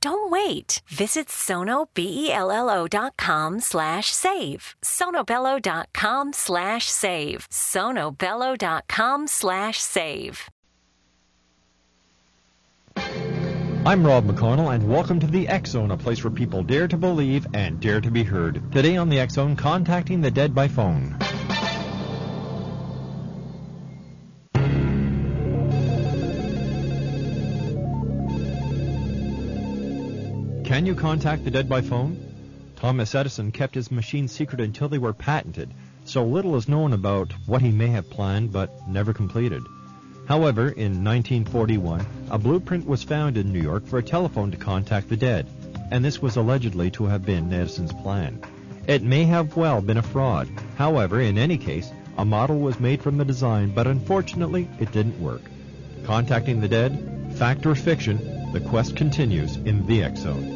Don't wait. Visit sonobello.com slash save. sonobello.com slash save. sonobello.com slash save. I'm Rob McConnell, and welcome to the X Zone, a place where people dare to believe and dare to be heard. Today on the X Zone, contacting the dead by phone. Can you contact the dead by phone? Thomas Edison kept his machine secret until they were patented, so little is known about what he may have planned but never completed. However, in 1941, a blueprint was found in New York for a telephone to contact the dead, and this was allegedly to have been Edison's plan. It may have well been a fraud. However, in any case, a model was made from the design, but unfortunately, it didn't work. Contacting the dead, fact or fiction, the quest continues in the X Zone.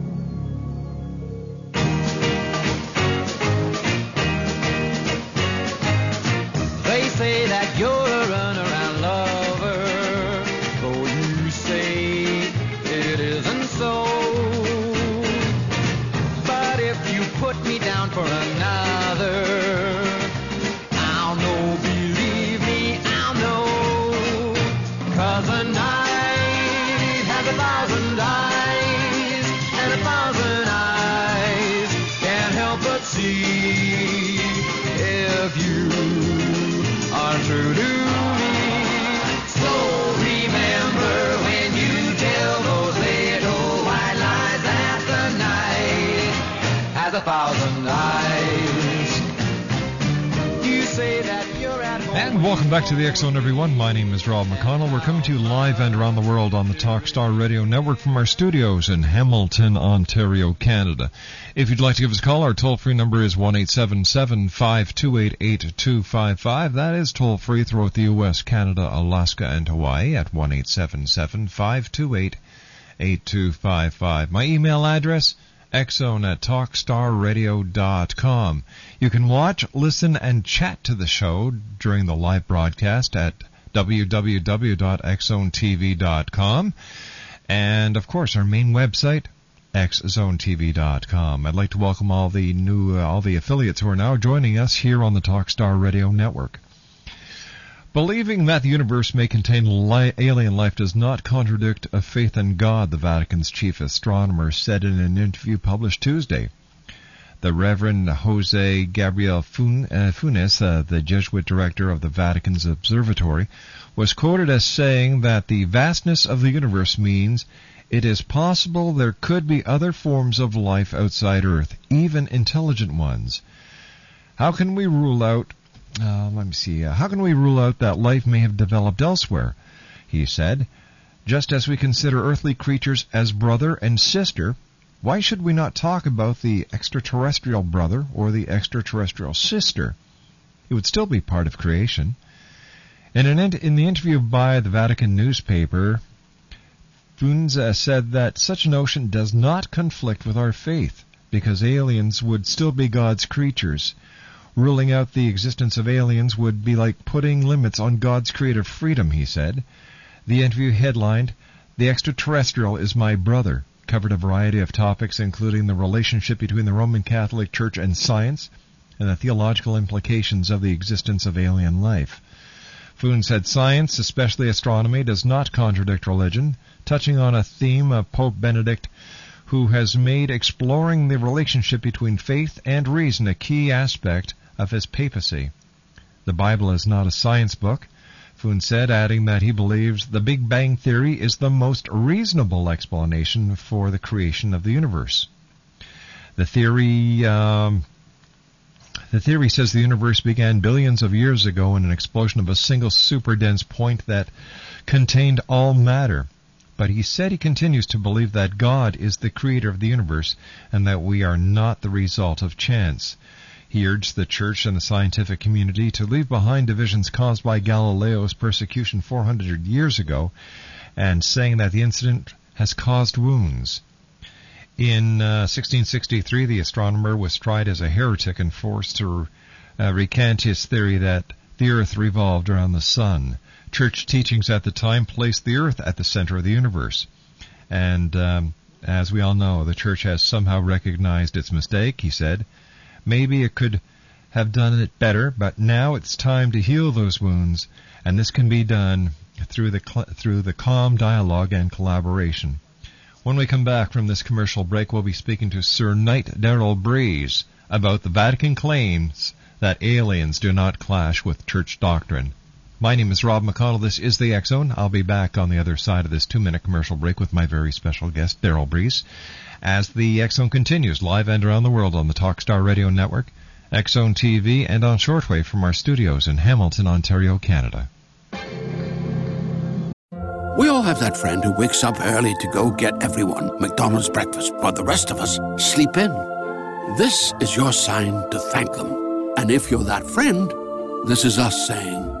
Back to the Zone, everyone. My name is Rob McConnell. We're coming to you live and around the world on the Talkstar Radio Network from our studios in Hamilton, Ontario, Canada. If you'd like to give us a call, our toll-free number is one eight seven seven five two eight eight two five five. That is toll-free throughout the U.S., Canada, Alaska, and Hawaii at one eight seven seven five two eight eight two five five. My email address xzone at talkstarradio.com. You can watch, listen, and chat to the show during the live broadcast at www.xzonetv.com. And of course, our main website, xzonetv.com. I'd like to welcome all the new, uh, all the affiliates who are now joining us here on the Talkstar Radio Network. Believing that the universe may contain li- alien life does not contradict a faith in God, the Vatican's chief astronomer said in an interview published Tuesday. The Reverend Jose Gabriel uh, Funes, uh, the Jesuit director of the Vatican's observatory, was quoted as saying that the vastness of the universe means it is possible there could be other forms of life outside Earth, even intelligent ones. How can we rule out uh, let me see. Uh, how can we rule out that life may have developed elsewhere? he said. Just as we consider earthly creatures as brother and sister, why should we not talk about the extraterrestrial brother or the extraterrestrial sister? It would still be part of creation. In, an, in the interview by the Vatican newspaper, Funes said that such a notion does not conflict with our faith, because aliens would still be God's creatures. Ruling out the existence of aliens would be like putting limits on God's creative freedom, he said. The interview headlined, The Extraterrestrial is My Brother, covered a variety of topics including the relationship between the Roman Catholic Church and science, and the theological implications of the existence of alien life. Foon said science, especially astronomy, does not contradict religion, touching on a theme of Pope Benedict, who has made exploring the relationship between faith and reason a key aspect of his papacy. The Bible is not a science book, Foon said, adding that he believes the Big Bang Theory is the most reasonable explanation for the creation of the universe. The theory um, the theory says the universe began billions of years ago in an explosion of a single super dense point that contained all matter. But he said he continues to believe that God is the creator of the universe and that we are not the result of chance. He urged the church and the scientific community to leave behind divisions caused by Galileo's persecution 400 years ago and saying that the incident has caused wounds. In uh, 1663, the astronomer was tried as a heretic and forced to uh, recant his theory that the Earth revolved around the Sun. Church teachings at the time placed the Earth at the center of the universe. And um, as we all know, the Church has somehow recognized its mistake, he said. Maybe it could have done it better, but now it's time to heal those wounds, and this can be done through the, cl- through the calm dialogue and collaboration. When we come back from this commercial break, we'll be speaking to Sir Knight Daryl Breese about the Vatican claims that aliens do not clash with church doctrine. My name is Rob McConnell. This is the Zone. I'll be back on the other side of this two minute commercial break with my very special guest, Daryl Breese, as the Zone continues live and around the world on the Talkstar Radio Network, Zone TV, and on shortwave from our studios in Hamilton, Ontario, Canada. We all have that friend who wakes up early to go get everyone McDonald's breakfast, while the rest of us sleep in. This is your sign to thank them. And if you're that friend, this is us saying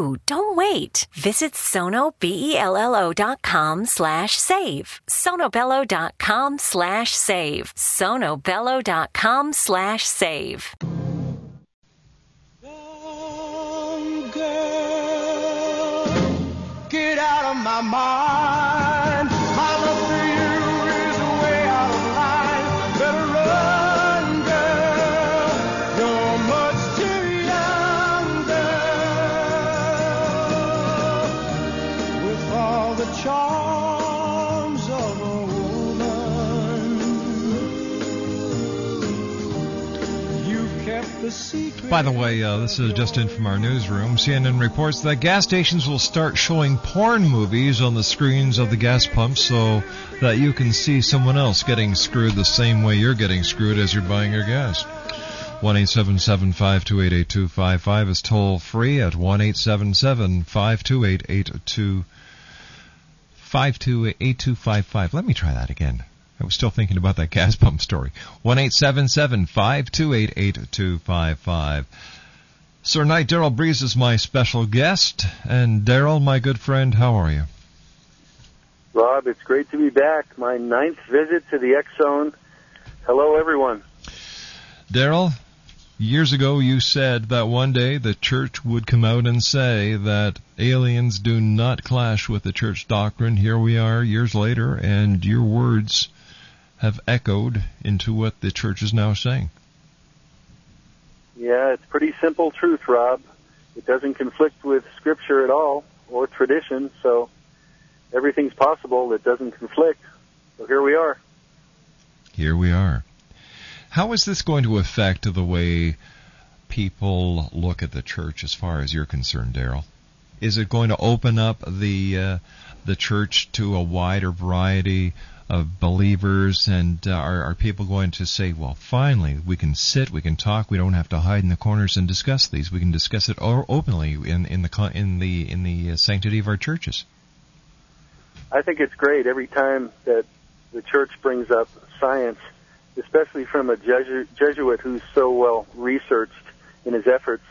Don't wait. Visit sonobello.com slash save. sonobello.com slash save. sonobello.com slash save. Get out of my mind. By the way, uh, this is just in from our newsroom. CNN reports that gas stations will start showing porn movies on the screens of the gas pumps so that you can see someone else getting screwed the same way you're getting screwed as you're buying your gas. 1 877 528 8255 is toll free at 1 877 528 8255. Let me try that again. I was still thinking about that gas pump story. One eight seven seven five two eight eight two five five. Sir Knight Daryl Breese is my special guest, and Daryl, my good friend, how are you? Rob, it's great to be back. My ninth visit to the X Zone. Hello, everyone. Daryl, years ago you said that one day the church would come out and say that aliens do not clash with the church doctrine. Here we are years later, and your words have echoed into what the church is now saying. Yeah, it's pretty simple truth, Rob. It doesn't conflict with Scripture at all or tradition, so everything's possible. that doesn't conflict. So here we are. Here we are. How is this going to affect the way people look at the church as far as you're concerned, Daryl? Is it going to open up the uh, the church to a wider variety of believers, and uh, are, are people going to say, "Well, finally, we can sit, we can talk, we don't have to hide in the corners and discuss these. We can discuss it openly in in the in the in the uh, sanctity of our churches." I think it's great every time that the church brings up science, especially from a Jesu- Jesuit who's so well researched in his efforts.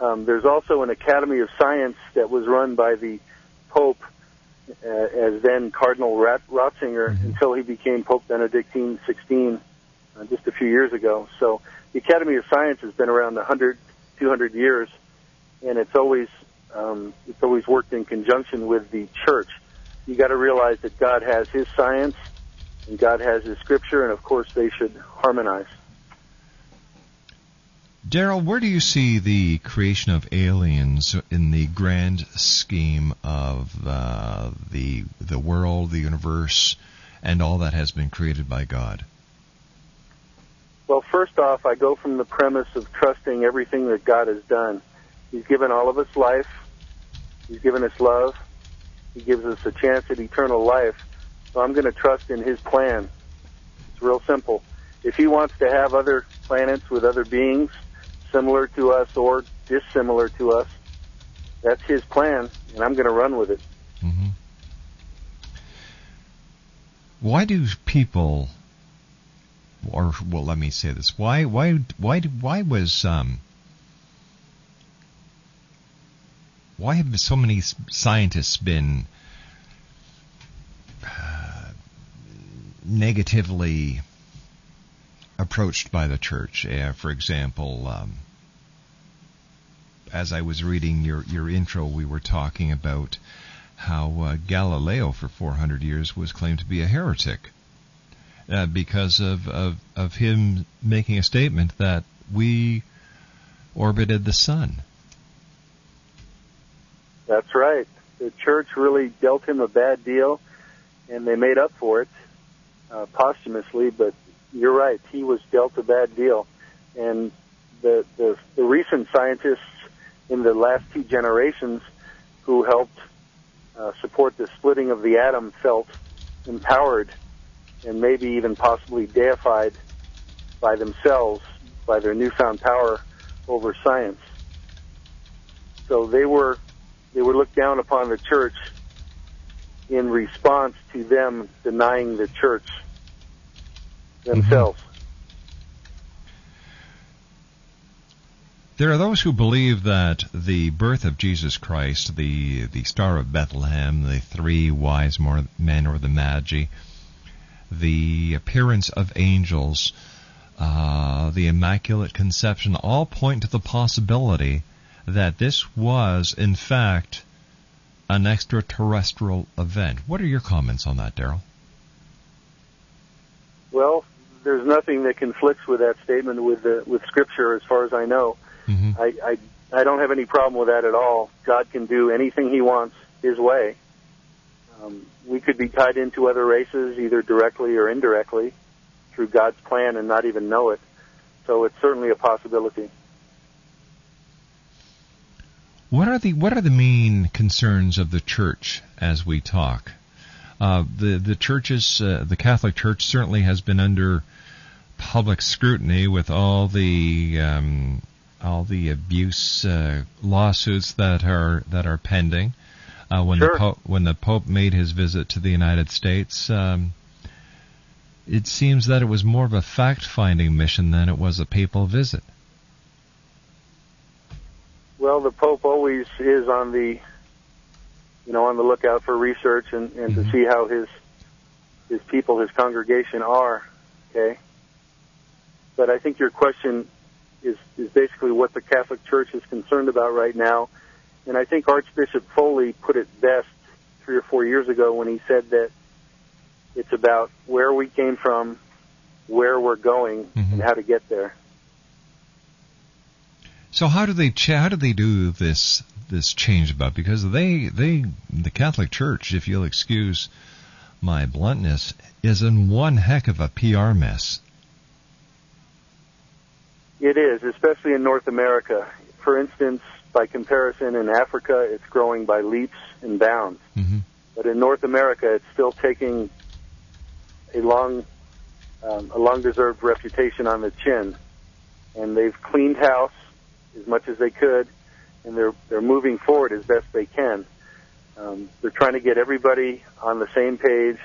Um, there's also an Academy of Science that was run by the Pope uh, as then Cardinal Rat- Ratzinger mm-hmm. until he became Pope Benedictine XVI uh, just a few years ago. So the Academy of Science has been around 100, 200 years, and it's always um, it's always worked in conjunction with the church. You got to realize that God has His science and God has His Scripture, and of course they should harmonize. Daryl, where do you see the creation of aliens in the grand scheme of uh, the the world, the universe, and all that has been created by God? Well, first off, I go from the premise of trusting everything that God has done. He's given all of us life. He's given us love. He gives us a chance at eternal life. So I'm going to trust in His plan. It's real simple. If He wants to have other planets with other beings, similar to us or dissimilar to us. That's his plan, and I'm going to run with it. Mm-hmm. Why do people, or well, let me say this: why, why, why, why was um, why have so many scientists been uh, negatively approached by the church. Uh, for example, um, as I was reading your, your intro, we were talking about how uh, Galileo for 400 years was claimed to be a heretic uh, because of, of, of him making a statement that we orbited the sun. That's right. The church really dealt him a bad deal, and they made up for it uh, posthumously, but you're right. He was dealt a bad deal, and the the, the recent scientists in the last two generations who helped uh, support the splitting of the atom felt empowered and maybe even possibly deified by themselves by their newfound power over science. So they were they were looked down upon the church in response to them denying the church themselves. Mm-hmm. There are those who believe that the birth of Jesus Christ, the the Star of Bethlehem, the three wise men or the Magi, the appearance of angels, uh, the Immaculate Conception, all point to the possibility that this was, in fact, an extraterrestrial event. What are your comments on that, Daryl? There's nothing that conflicts with that statement with the, with Scripture, as far as I know. Mm-hmm. I, I I don't have any problem with that at all. God can do anything He wants His way. Um, we could be tied into other races, either directly or indirectly, through God's plan and not even know it. So it's certainly a possibility. What are the what are the main concerns of the church as we talk? Uh, the the churches, uh, the Catholic Church certainly has been under public scrutiny with all the um, all the abuse uh, lawsuits that are that are pending. Uh, when sure. the Pope when the Pope made his visit to the United States, um, it seems that it was more of a fact-finding mission than it was a papal visit. Well, the Pope always is on the, you know, on the lookout for research and, and to mm-hmm. see how his his people, his congregation are. Okay. But I think your question is is basically what the Catholic Church is concerned about right now, and I think Archbishop Foley put it best three or four years ago when he said that it's about where we came from, where we're going, and mm-hmm. how to get there. So how do they ch- how do they do this this change about? Because they they the Catholic Church, if you'll excuse my bluntness, is in one heck of a PR mess. It is, especially in North America. For instance, by comparison, in Africa, it's growing by leaps and bounds. But in North America, it's still taking a long, um, a long-deserved reputation on the chin, and they've cleaned house as much as they could, and they're they're moving forward as best they can. Um, they're trying to get everybody on the same page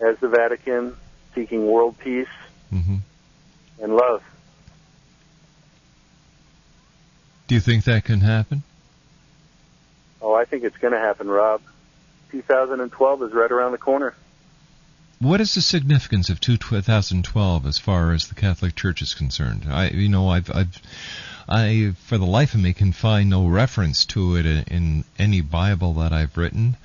as the Vatican, seeking world peace and love. Do you think that can happen? Oh, I think it's going to happen, Rob. 2012 is right around the corner. What is the significance of 2012 as far as the Catholic Church is concerned? I, you know, I've, I've, I, for the life of me, can find no reference to it in, in any Bible that I've written.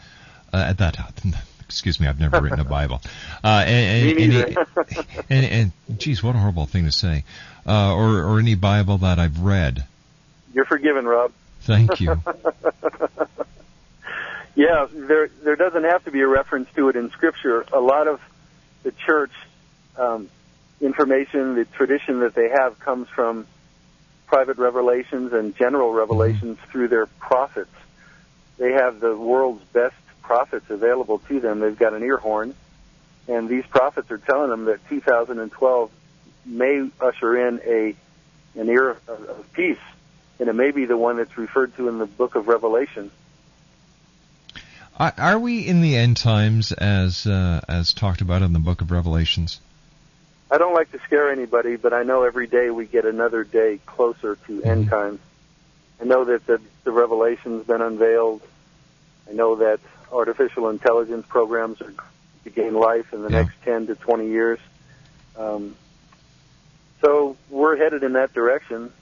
Uh, that, excuse me, I've never written a Bible. Uh, and, Me and, and, and, geez, what a horrible thing to say. Uh, or, or any Bible that I've read. You're forgiven, Rob. Thank you. Yeah, there there doesn't have to be a reference to it in Scripture. A lot of the church um, information, the tradition that they have, comes from private revelations and general revelations through their prophets. They have the world's best prophets available to them. They've got an ear horn, and these prophets are telling them that 2012 may usher in a an era of, of peace, and it may be the one that's referred to in the book of Revelation. Are, are we in the end times as uh, as talked about in the Book of Revelations? I don't like to scare anybody, but I know every day we get another day closer to end times. I know that the, the revelation's been unveiled. I know that artificial intelligence programs are to gain life in the next 10 to 20 years. Um, so we're headed in that direction.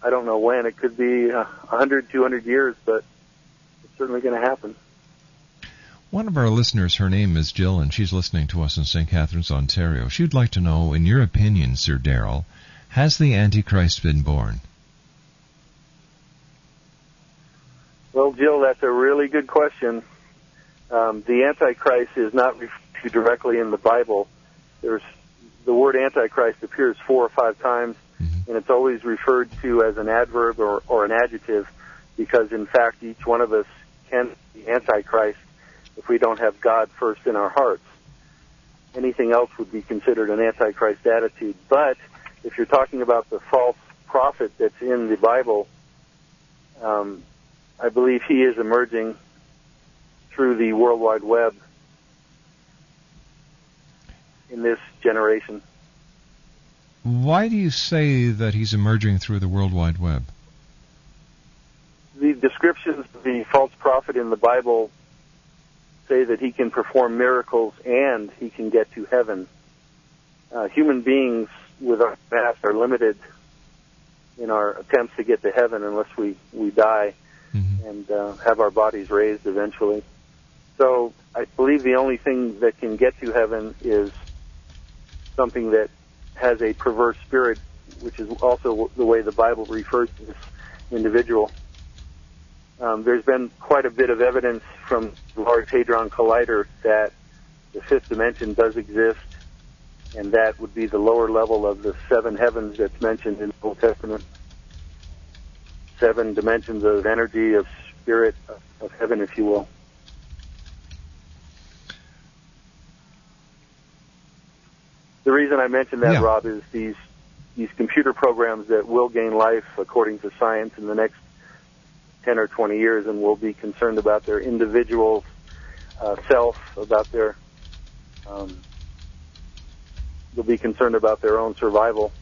I don't know when. It could be uh, 100, 200 years, but it's certainly going to happen. One of our listeners, her name is Jill, and she's listening to us in St. Catharines, Ontario. She'd like to know, in your opinion, Sir Daryl, has the Antichrist been born? Well, Jill, that's a really good question. Um, the Antichrist is not referred to directly in the Bible. There's the word Antichrist appears four or five times, and it's always referred to as an adverb or, or an adjective, because in fact each one of us can be Antichrist if we don't have God first in our hearts. Anything else would be considered an Antichrist attitude. But if you're talking about the false prophet that's in the Bible, um, I believe he is emerging through the World Wide Web in this generation. Why do you say that he's emerging through the World Wide Web? The descriptions of the false prophet in the Bible say that he can perform miracles and he can get to heaven. Uh, human beings with our past are limited in our attempts to get to heaven unless we, we die and uh, have our bodies raised eventually. So I believe the only thing that can get to heaven is something that has a perverse spirit, which is also the way the Bible refers to this individual. Um, there's been quite a bit of evidence from the Large Hadron Collider that the fifth dimension does exist, and that would be the lower level of the seven heavens that's mentioned in the Old Testament. Seven dimensions of energy, of spirit, of, heaven, if you will. The reason I mention that, Yeah. Rob, is these these computer programs that will gain life according to science in the next 10 or 20 years and will be concerned about their individual uh, self, about their um, they'll be concerned about their own survival.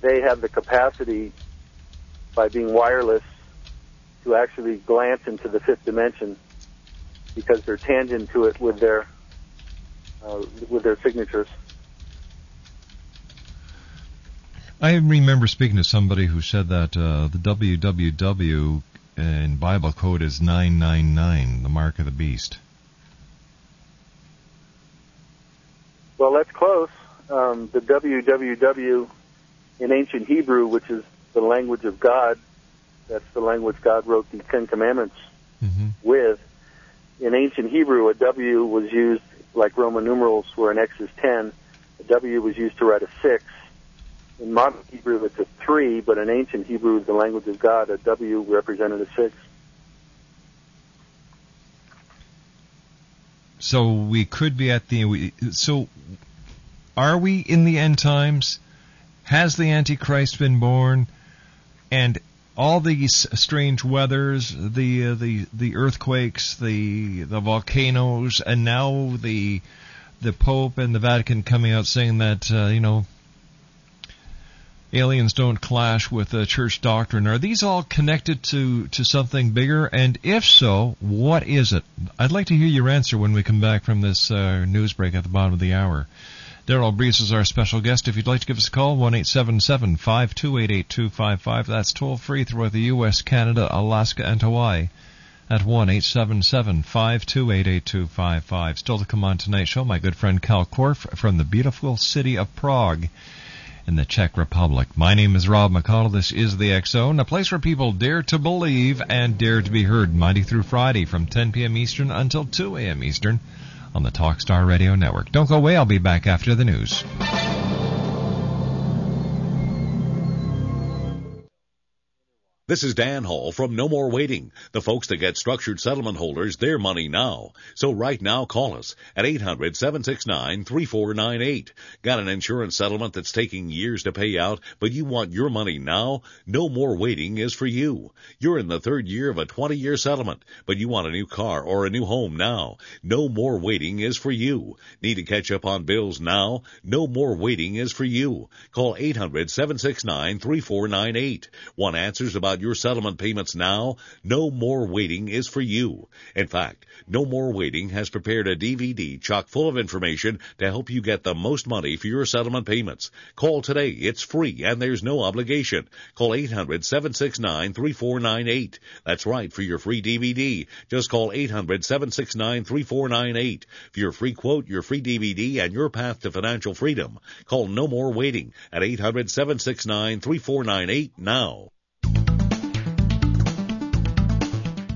They have the capacity, by being wireless, to actually glance into the fifth dimension because they're tangent to it with their uh, with their signatures. I remember speaking to somebody who said that uh, the www in Bible code is 999, the mark of the beast. Well, that's close. Um, the www in ancient Hebrew, which is the language of God, that's the language God wrote the Ten Commandments mm-hmm. with. In ancient Hebrew, a W was used like Roman numerals, where an X is 10. A W was used to write a 6. In modern Hebrew, it's a 3, but in ancient Hebrew, the language of God, a W represented a 6. So we could be at the. So are we in the end times? Has the Antichrist been born? And all these strange weathers, the uh, the the earthquakes, the the volcanoes, and now the the Pope and the Vatican coming out saying that uh, you know aliens don't clash with uh, church doctrine. Are these all connected to to something bigger? And if so, what is it? I'd like to hear your answer when we come back from this uh, news break at the bottom of the hour. Daryl Breese is our special guest. If you'd like to give us a call, one eight seven seven five two eight eight two five five. That's toll free throughout the U.S., Canada, Alaska, and Hawaii at one eight seven seven five two eight eight two five five. Still to come on tonight's show, my good friend Kal Korff from the beautiful city of Prague in the Czech Republic. My name is Rob McConnell. This is the Zone, a place where people dare to believe and dare to be heard Monday through Friday from 10 p.m. Eastern until 2 a.m. Eastern on the Talkstar Radio Network. Don't go away. I'll be back after the news. This is Dan Hall from No More Waiting, the folks that get structured settlement holders their money now. So right now call us at 800-769-3498. Got an insurance settlement that's taking years to pay out, but you want your money now? No More Waiting is for you. You're in the third year of a 20-year settlement, but you want a new car or a new home now. No More Waiting is for you. Need to catch up on bills now? No More Waiting is for you. Call 800-769-3498. Want answers about your settlement payments now, No More Waiting is for you. In fact, No More Waiting has prepared a DVD chock full of information to help you get the most money for your settlement payments. Call today. It's free and there's no obligation. Call 800-769-3498. That's right, for your free DVD. Just call 800-769-3498. For your free quote, your free DVD, and your path to financial freedom. Call No More Waiting at 800-769-3498 now.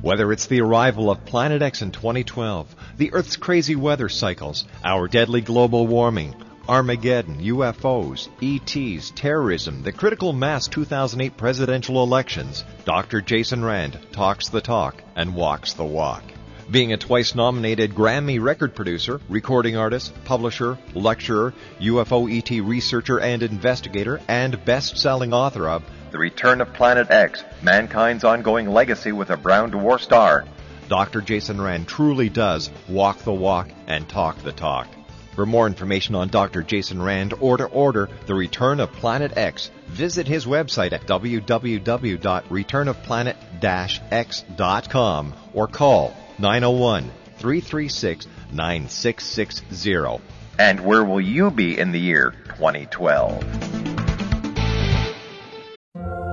Whether it's the arrival of Planet X in 2012, the Earth's crazy weather cycles, our deadly global warming, Armageddon, UFOs, ETs, terrorism, the critical mass 2008 presidential elections, Dr. Jason Rand talks the talk and walks the walk. Being a twice nominated Grammy record producer, recording artist, publisher, lecturer, UFO ET researcher and investigator, and best selling author of the Return of Planet X, Mankind's Ongoing Legacy with a Brown Dwarf Star. Dr. Jason Rand truly does walk the walk and talk the talk. For more information on Dr. Jason Rand or to order The Return of Planet X, visit his website at www.returnofplanet-x.com or call 901 336 9660. And where will you be in the year 2012?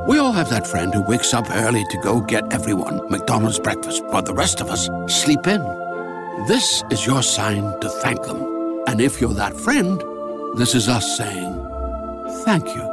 We all have that friend who wakes up early to go get everyone McDonald's breakfast, while the rest of us sleep in. This is your sign to thank them. And if you're that friend, this is us saying thank you.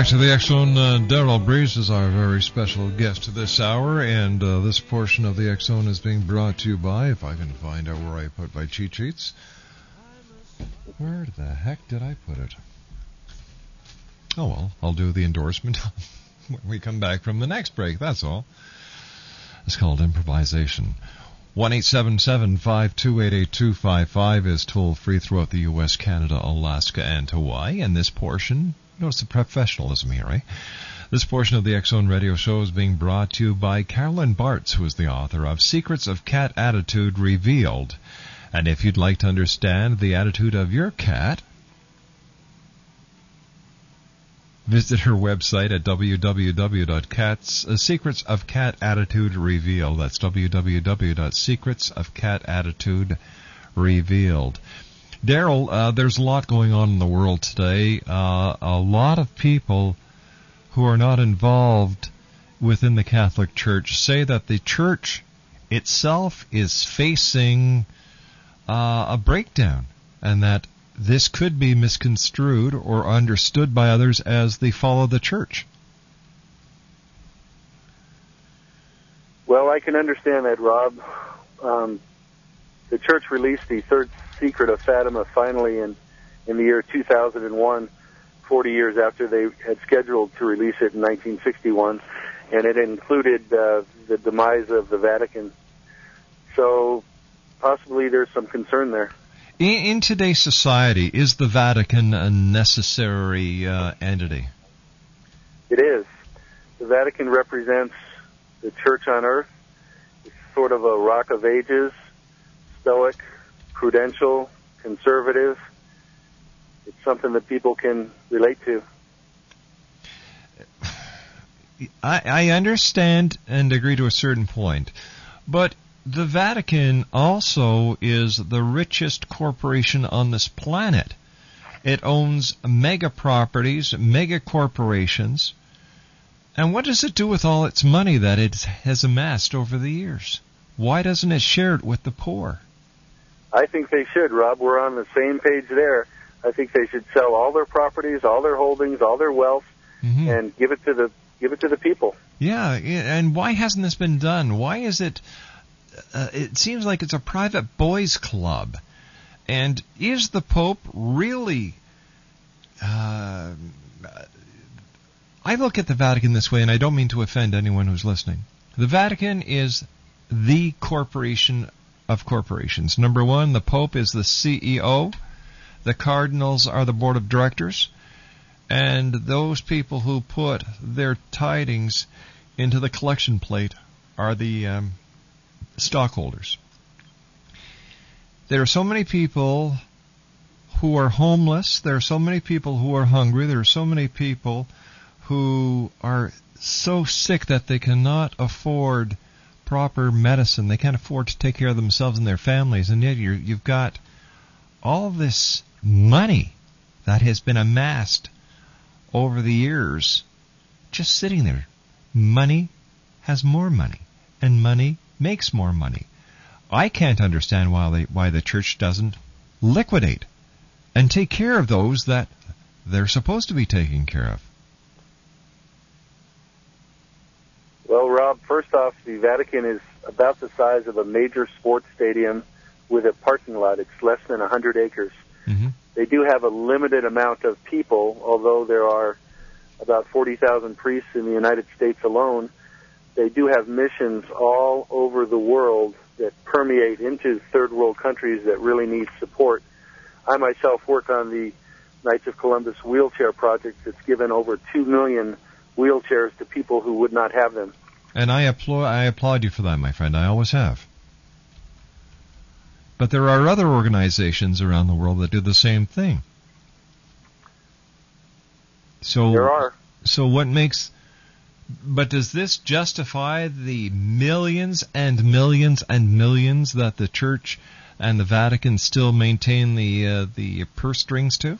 Back to the Zone. Uh, Daryl Breese is our very special guest this hour, and uh, this portion of the Zone is being brought to you by, if I can find out where I put my cheat sheets. Where the heck did I put it? Oh well, I'll do the endorsement when we come back from the next break, that's all. It's called improvisation. 1 528 is toll free throughout the U.S., Canada, Alaska, and Hawaii. And this portion, notice the professionalism here? This portion of the Zone Radio Show is being brought to you by Carolyn Bartz, who is the author of Secrets of Cat Attitude Revealed. And if you'd like to understand the attitude of your cat, visit her website at www.cats uh, of cat attitude revealed that's www.secrets daryl uh, there's a lot going on in the world today uh, a lot of people who are not involved within the catholic church say that the church itself is facing uh, a breakdown and that this could be misconstrued or understood by others as the fall of the church. Well, I can understand that, Rob. Um, the church released the third secret of Fatima finally in, in the year 2001, 40 years after they had scheduled to release it in 1961, and it included uh, the demise of the Vatican. So possibly there's some concern there. In, in today's society, is the Vatican a necessary uh, entity? It is. The Vatican represents the church on earth. It's sort of a rock of ages, stoic, prudential, conservative. It's something that people can relate to. I, I understand and agree to a certain point, but the Vatican also is the richest corporation on this planet. It owns mega properties, mega corporations. And what does it do with all its money that it has amassed over the years? Why doesn't it share it with the poor? I think they should, Rob. We're on the same page there. I think they should sell all their properties, all their holdings, all their wealth, Mm-hmm. and give it to the give it to the people. Yeah, and why hasn't this been done? Why is it? Uh, it seems like it's a private boys' club, and is the Pope really? Uh, I look at the Vatican this way, and I don't mean to offend anyone who's listening. The Vatican is the corporation of corporations. Number one, the Pope is the CEO. The cardinals are the board of directors and those people who put their tidings into the collection plate are the um, stockholders. There are so many people who are homeless. There are so many people who are hungry. There are so many people who are so sick that they cannot afford proper medicine. They can't afford to take care of themselves and their families. And yet you you've got all this money that has been amassed over the years just sitting there. Money has more money, and money makes more money. I can't understand why they, why the church doesn't liquidate and take care of those that they're supposed to be taking care of. Rob, first off, the Vatican is about the size of a major sports stadium with a parking lot. It's less than 100 acres. Mm-hmm. They do have a limited amount of people, although there are about 40,000 priests in the United States alone. They do have missions all over the world that permeate into third world countries that really need support. I myself work on the Knights of Columbus wheelchair project that's given over 2 million wheelchairs to people who would not have them. And I applaud, I applaud you for that, my friend. I always have. But there are other organizations around the world that do the same thing. So There are. So what makes but does this justify the millions and millions and millions that the church and the Vatican still maintain the uh, the purse strings to?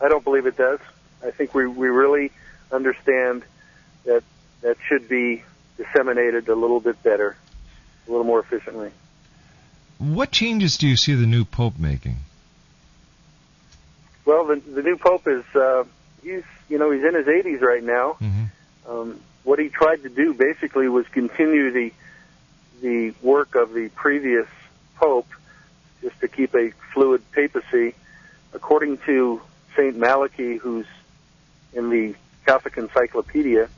I don't believe it does. I think we we really understand that that should be disseminated a little bit better, a little more efficiently. What changes do you see the new pope making? Well, the the new pope is uh, he's you know he's in his 80s right now. Mm-hmm. Um, what he tried to do basically was continue the the work of the previous pope, just to keep a fluid papacy. According to Saint Malachy, who's in the Catholic Encyclopedia,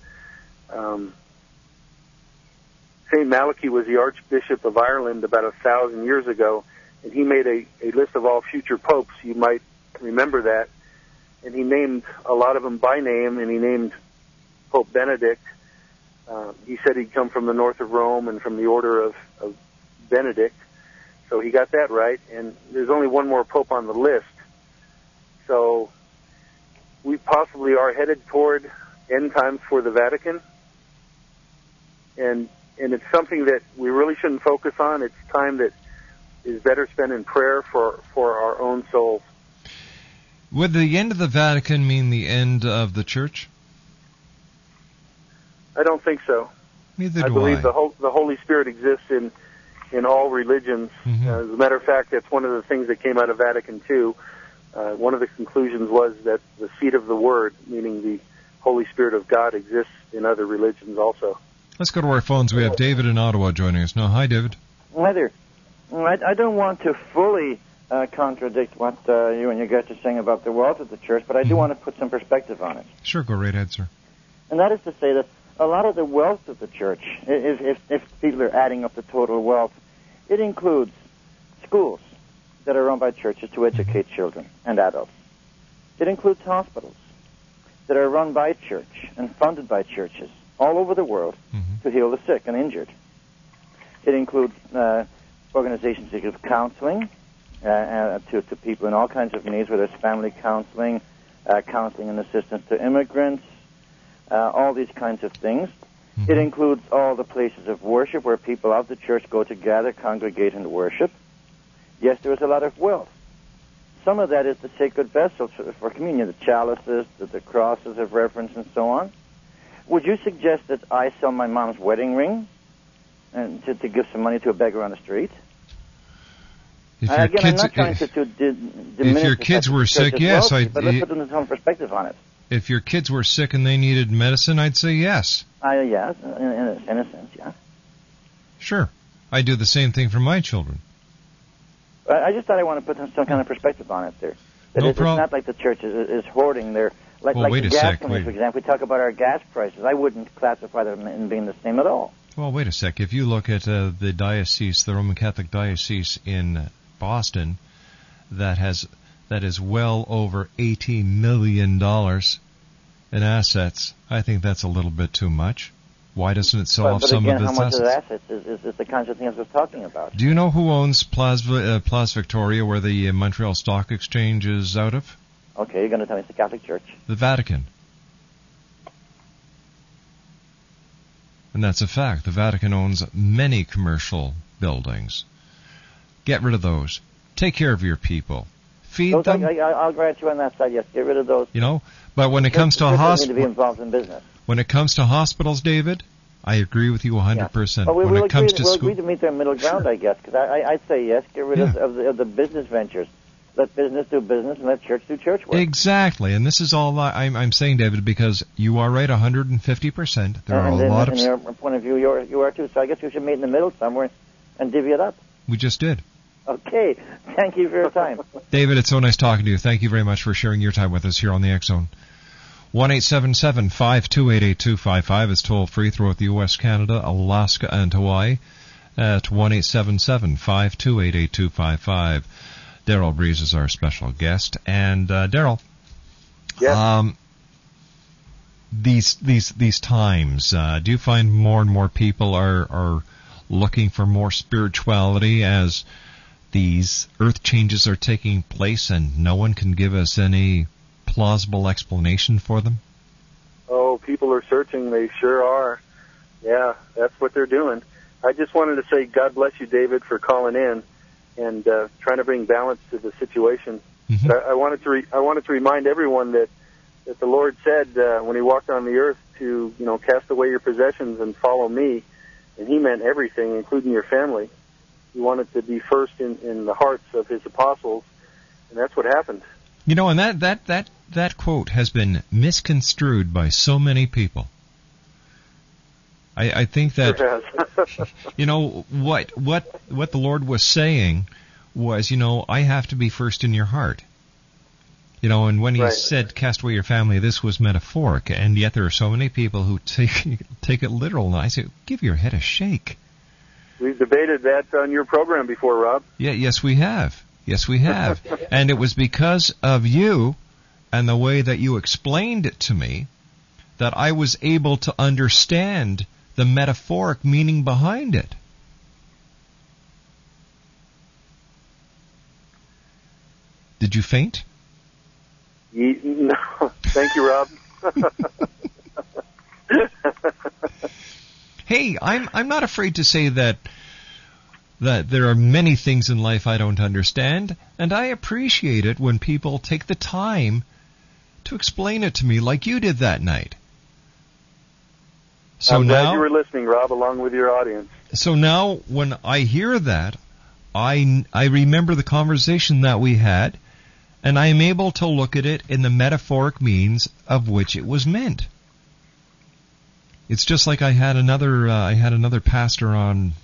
um, Saint Malachy was the Archbishop of Ireland about a thousand years ago, and he made a, a list of all future popes. You might remember that, and he named a lot of them by name, and he named Pope Benedict. Um, he said he'd come from the north of Rome and from the order of, of Benedict, so he got that right. And there's only one more pope on the list, so we possibly are headed toward end times for the Vatican, and and it's something that we really shouldn't focus on. It's time that is better spent in prayer for for our own souls. Would the end of the Vatican mean the end of the church? I don't think so. Neither I do believe I. the whole, the Holy Spirit exists in in all religions. Mm-hmm. Uh, as a matter of fact, that's one of the things that came out of Vatican II. Uh, one of the conclusions was that the seat of the Word, meaning the Holy Spirit of God, exists in other religions also. Let's go to our phones. We have David in Ottawa joining us now. Hi, David. Hi there. I, I don't want to fully uh, contradict what uh, you and your guest are saying about the wealth of the church, but I do want to put some perspective on it. Sure, go right ahead, sir. And that is to say that a lot of the wealth of the church, if, if, if people are adding up the total wealth, it includes schools that are run by churches to educate children and adults. It includes hospitals that are run by church and funded by churches all over the world to heal the sick and injured. It includes uh, organizations that give counseling uh, uh, to, to people in all kinds of needs, whether it's family counseling, uh, counseling and assistance to immigrants, uh, all these kinds of things. It includes all the places of worship where people of the church go to gather, congregate, and worship. Yes, there is a lot of wealth. Some of that is the sacred vessels for, for communion, the chalices, the, the crosses of reverence, and so on. Would you suggest that I sell my mom's wedding ring and to, to give some money to a beggar on the street? If your Again, kids, I'm not trying to, to di- diminish your kids were that the church sick, yes, wealthy, I- But let's put some perspective on it. if your kids were sick and they needed medicine, I'd say yes. Uh, yes, in, in, a, in a sense, yeah. Sure. I do the same thing for my children. I I just thought I want to put some, some kind of perspective on it there. That No it's, prob- it's not like the church is, is hoarding their, like, Well, like wait the a gas sec, companies, for example. We talk about our gas prices. I wouldn't classify them in being the same at all. Well, wait a sec. If you look at uh, the diocese, the Roman Catholic diocese in Boston, that has that is well over eighty million dollars in assets, I think that's a little bit too much. Why doesn't it sell but, off but some again, of how its much of the assets? assets is, is, is the kinds of things we're talking about? Do you know who owns Plaza, uh, Plaza Victoria, where the uh, Montreal Stock Exchange is out of? Okay, you're going to tell me it's the Catholic Church. The Vatican. And that's a fact. The Vatican owns many commercial buildings. Get rid of those. Take care of your people. Feed Those, them. I, I, I'll grant you on that side. Yes, get rid of those. You know, but when it comes to a Churches need to be involved in business. when it comes to hospitals, David, I agree with you 100%. But we, when we'll it comes agree, to we'll school, agree to meet their middle ground, I guess. Because I, I, I'd say yes, get rid of, of, the, of the business ventures. Let business do business, and let church do church work. exactly, and this is all I, I'm, I'm saying, David, because you are right 150%. There are a then, lot in of. your point of view, you are, you are too. So I guess we should meet in the middle somewhere and divvy it up. We just did. Okay. Thank you for your time. David, it's so nice talking to you. Thank you very much for sharing your time with us here on the X Zone. One eight seven seven five two eight eight two five five is toll free throughout the U.S., Canada, Alaska, and Hawaii at one eight seven seven five two eight eight two five five. Daryl Breese is our special guest, and uh, Daryl, um, these these these times, uh, do you find more and more people are are looking for more spirituality as these earth changes are taking place and no one can give us any plausible explanation for them? Oh, people are searching. They sure are. Yeah, that's what they're doing. I just wanted to say God bless you, David, for calling in and uh, trying to bring balance to the situation. But I, I wanted to re- I wanted to remind everyone that that the Lord said uh, when He walked on the earth to you know cast away your possessions and follow Me, and He meant everything, including your family. He wanted to be first in, in the hearts of His apostles, and that's what happened. You know, and that that that that quote has been misconstrued by so many people. I, I think that Sure you know what what what the Lord was saying was, you know, I have to be first in your heart. You know, and when he Right. said cast away your family, this was metaphoric, and yet there are so many people who take take it literal. And I say, give your head a shake. We've debated that on your program before, Rob. Yeah, yes, we have. Yes, we have. and it was because of you and the way that you explained it to me that I was able to understand the metaphoric meaning behind it. Did you faint? No, thank you, Rob. Hey, I'm I'm not afraid to say that that there are many things in life I don't understand, and I appreciate it when people take the time to explain it to me like you did that night. So I'm glad now you were listening, Rob, along with your audience. so now when I hear that, I I remember the conversation that we had, and I am able to look at it in the metaphoric means of which it was meant. It's just like I had another uh, I had another pastor on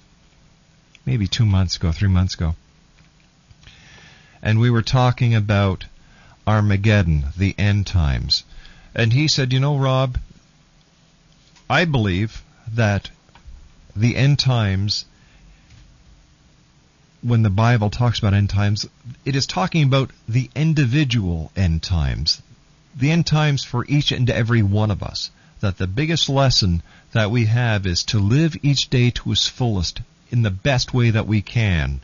maybe 2 months ago, 3 months ago. And we were talking about Armageddon, the end times. And he said, "You know, Rob, I believe that the end times when the Bible talks about end times, it is talking about the individual end times. The end times for each and every one of us. That the biggest lesson that we have is to live each day to its fullest in the best way that we can.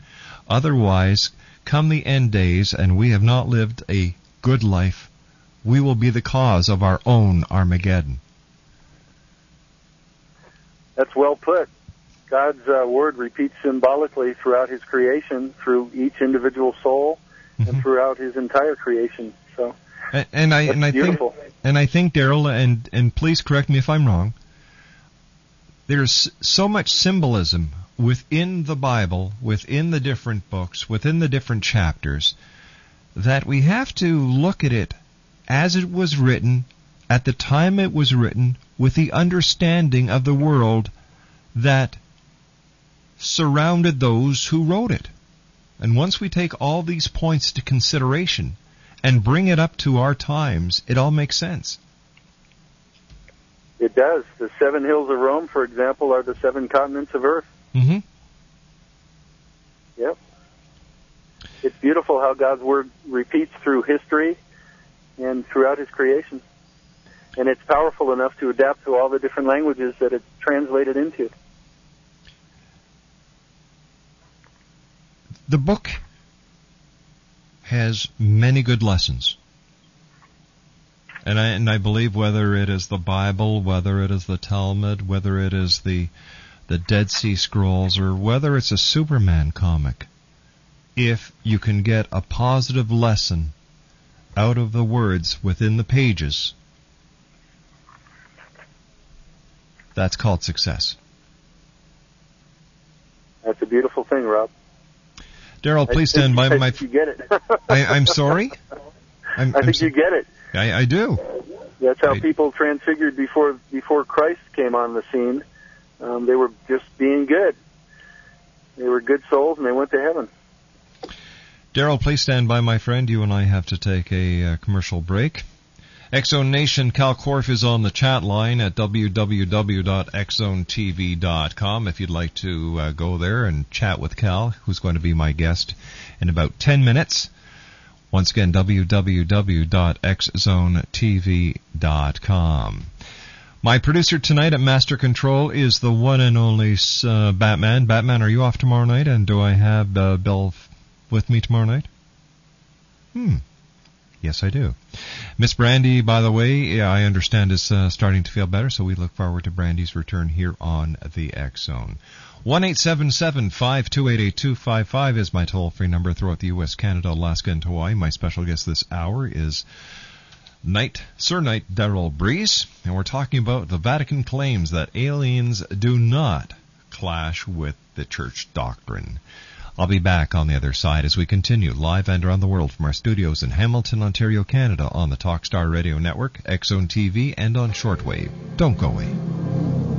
Otherwise, come the end days and we have not lived a good life, we will be the cause of our own Armageddon. That's well put. God's uh, word repeats symbolically throughout His creation, through each individual soul, and throughout His entire creation. So And, and I and I beautiful. think and I think Daryl and and please correct me if I'm wrong. There's so much symbolism within the Bible, within the different books, within the different chapters, that we have to look at it as it was written, at the time it was written, with the understanding of the world that surrounded those who wrote it. And once we take all these points to consideration and bring it up to our times, it all makes sense. it does. The seven hills of Rome, for example, are the seven continents of Earth. Mm-hmm. Yep. It's beautiful how God's word repeats through history and throughout His creation. And it's powerful enough to adapt to all the different languages that it's translated into. The book has many good lessons. And I, and I believe whether it is the Bible, whether it is the Talmud, whether it is the, the Dead Sea Scrolls, or whether it's a Superman comic, if you can get a positive lesson out of the words within the pages, that's called success. That's a beautiful thing, Rob. Daryl, please I stand by think my. You get it. I, I'm sorry. I'm, I I'm think you get it. I, I do. That's how people transfigured before before Christ came on the scene. Um, they were just being good. They were good souls, and they went to heaven. Daryl, please stand by, my friend. You and I have to take a uh, commercial break. X Zone Nation, Kal Korff is on the chat line at www.xzonetv.com if you'd like to uh, go there and chat with Kal, who's going to be my guest in about 10 minutes. Once again, www.xzonetv.com. My producer tonight at Master Control is the one and only uh, Batman. Batman, are you off tomorrow night? And do I have uh, Bill with me tomorrow night? Hmm. Yes, I do. Miss Brandy, by the way, I understand is uh, starting to feel better, so we look forward to Brandy's return here on the X Zone. One eight seven seven five two eight eight two five five is my toll-free number throughout the U.S., Canada, Alaska, and Hawaii. My special guest this hour is Knight, Sir Knight Daryl Breese, and we're talking about the Vatican claims that aliens do not clash with the church doctrine. I'll be back on the other side as we continue live and around the world from our studios in Hamilton, Ontario, Canada on the Talkstar Radio Network, X-Zone TV, and on shortwave. Don't go away.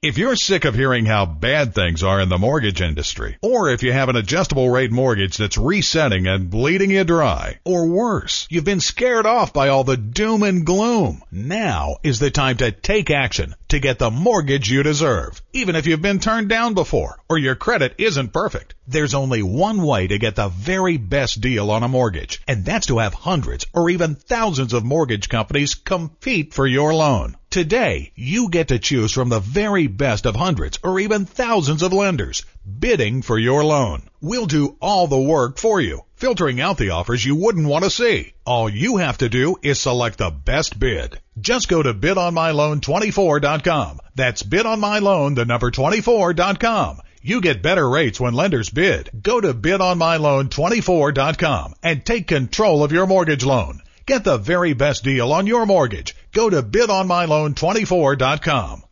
If you're sick of hearing how bad things are in the mortgage industry, or if you have an adjustable rate mortgage that's resetting and bleeding you dry, or worse, you've been scared off by all the doom and gloom, now is the time to take action to get the mortgage you deserve. Even if you've been turned down before, or your credit isn't perfect, there's only one way to get the very best deal on a mortgage, and that's to have hundreds or even thousands of mortgage companies compete for your loan. Today, you get to choose from the very best of hundreds or even thousands of lenders bidding for your loan. We'll do all the work for you, filtering out the offers you wouldn't want to see. All you have to do is select the best bid. Just go to bidonmyloan24.com. That's bidonmyloan, the number 24.com. You get better rates when lenders bid. Go to bidonmyloan24.com and take control of your mortgage loan. Get the very best deal on your mortgage. Go to bidonmyloan24.com.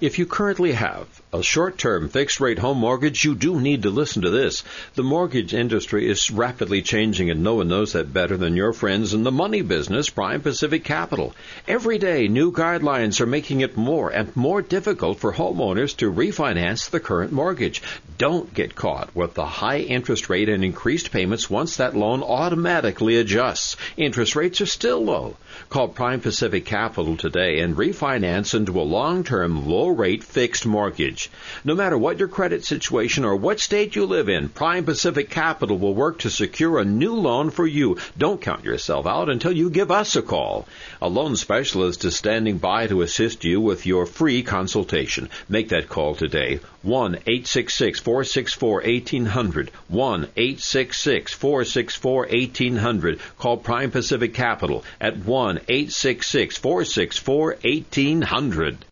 If you currently have a short-term fixed-rate home mortgage, you do need to listen to this. The mortgage industry is rapidly changing and no one knows that better than your friends in the money business, Prime Pacific Capital. Every day, new guidelines are making it more and more difficult for homeowners to refinance the current mortgage. Don't get caught with the high interest rate and increased payments once that loan automatically adjusts. Interest rates are still low. Call Prime Pacific Capital today and refinance into a long-term low-rate fixed mortgage mortgage. No matter what your credit situation or what state you live in, Prime Pacific Capital will work to secure a new loan for you. Don't count yourself out until you give us a call. A loan specialist is standing by to assist you with your free consultation. Make that call today. 1 866 464 1800. 1 866 464 1800. Call Prime Pacific Capital at 1 866 464 1800.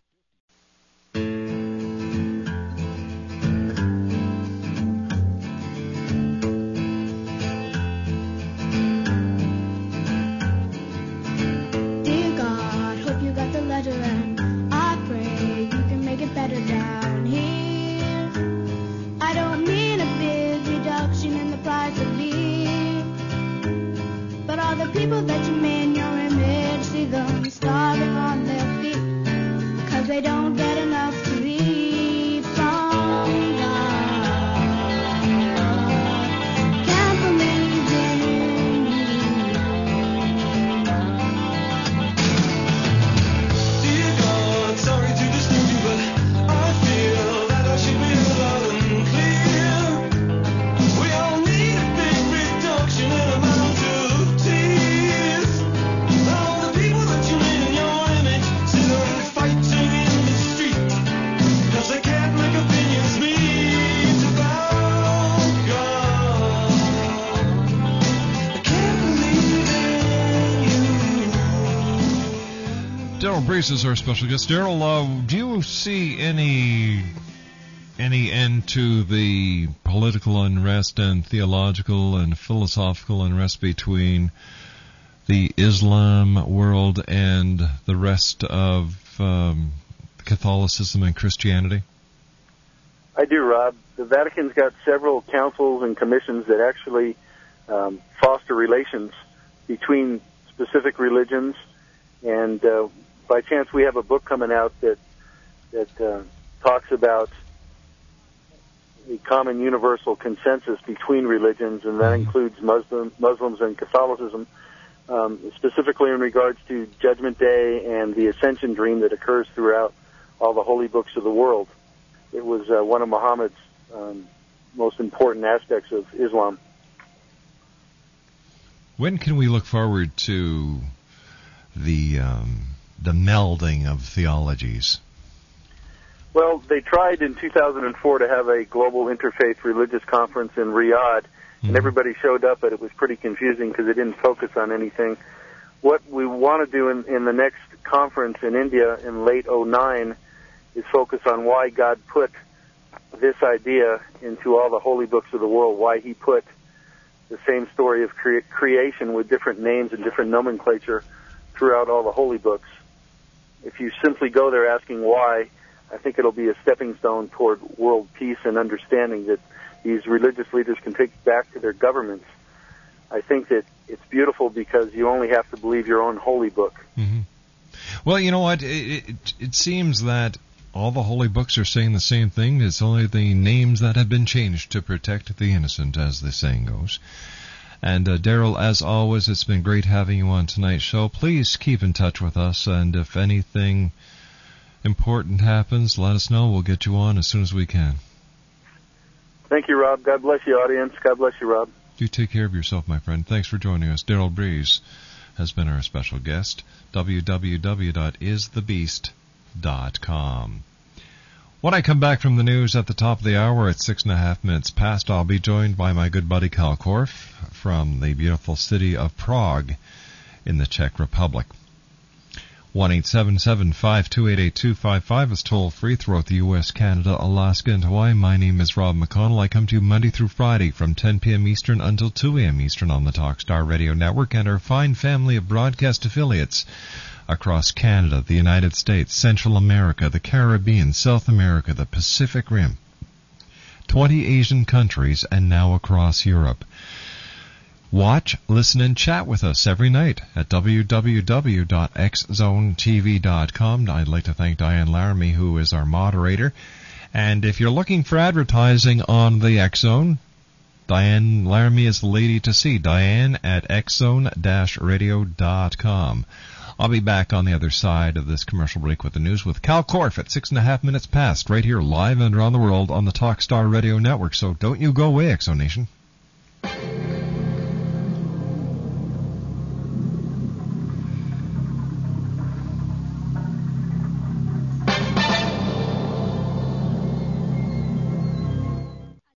Breese is our special guest. Daryl, uh, do you see any any end to the political unrest and theological and philosophical unrest between the Islam world and the rest of um, Catholicism and Christianity? I do, Rob. The Vatican's got several councils and commissions that actually um, foster relations between specific religions, and uh, by chance we have a book coming out that that uh, talks about the common universal consensus between religions, and that includes Muslim, Muslims and Catholicism, um, specifically in regards to Judgment Day and the Ascension Dream that occurs throughout all the holy books of the world. It was uh, one of Muhammad's um, most important aspects of Islam. When can we look forward to the um, the melding of theologies? Well, they tried in 2004 to have a global interfaith religious conference in Riyadh, and mm-hmm. everybody showed up, but it was pretty confusing because it didn't focus on anything. What we want to do in, in the next conference in India in late 09 is focus on why God put this idea into all the holy books of the world, why He put the same story of cre- creation with different names and different nomenclature throughout all the holy books. If you simply go there asking why, I think it'll be a stepping stone toward world peace and understanding that these religious leaders can take back to their governments. I think that it's beautiful because you only have to believe your own holy book. Mm-hmm. Well, you know what? It, it, it seems that all the holy books are saying the same thing. It's only the names that have been changed to protect the innocent, as the saying goes. And uh, Daryl, as always, it's been great having you on tonight's show. Please keep in touch with us, and if anything important happens, let us know. We'll get you on as soon as we can. Thank you, Rob. God bless you, audience. God bless you, Rob. You take care of yourself, my friend. Thanks for joining us. Daryl Breese has been our special guest. www.isthebeast.com. When I come back from the news at the top of the hour at six and a half minutes past, I'll be joined by my good buddy Kal Korff from the beautiful city of Prague in the Czech Republic. 1-877-528-8255 is toll free throughout the U.S., Canada, Alaska, and Hawaii. My name is Rob McConnell. I come to you Monday through Friday from 10 p.m. Eastern until 2 a.m. Eastern on the Talkstar Radio Network and our fine family of broadcast affiliates across Canada, the United States, Central America, the Caribbean, South America, the Pacific Rim, 20 Asian countries, and now across Europe. Watch, listen, and chat with us every night at www.xzonetv.com. I'd like to thank Diane Laramie, who is our moderator. And if you're looking for advertising on the X Zone, Diane Laramie is the lady to see. Diane at xzone-radio.com. I'll be back on the other side of this commercial break with the news with Kal Korff at six and a half minutes past, right here live and around the world on the Talkstar Radio Network. So don't you go away, X Zone Nation.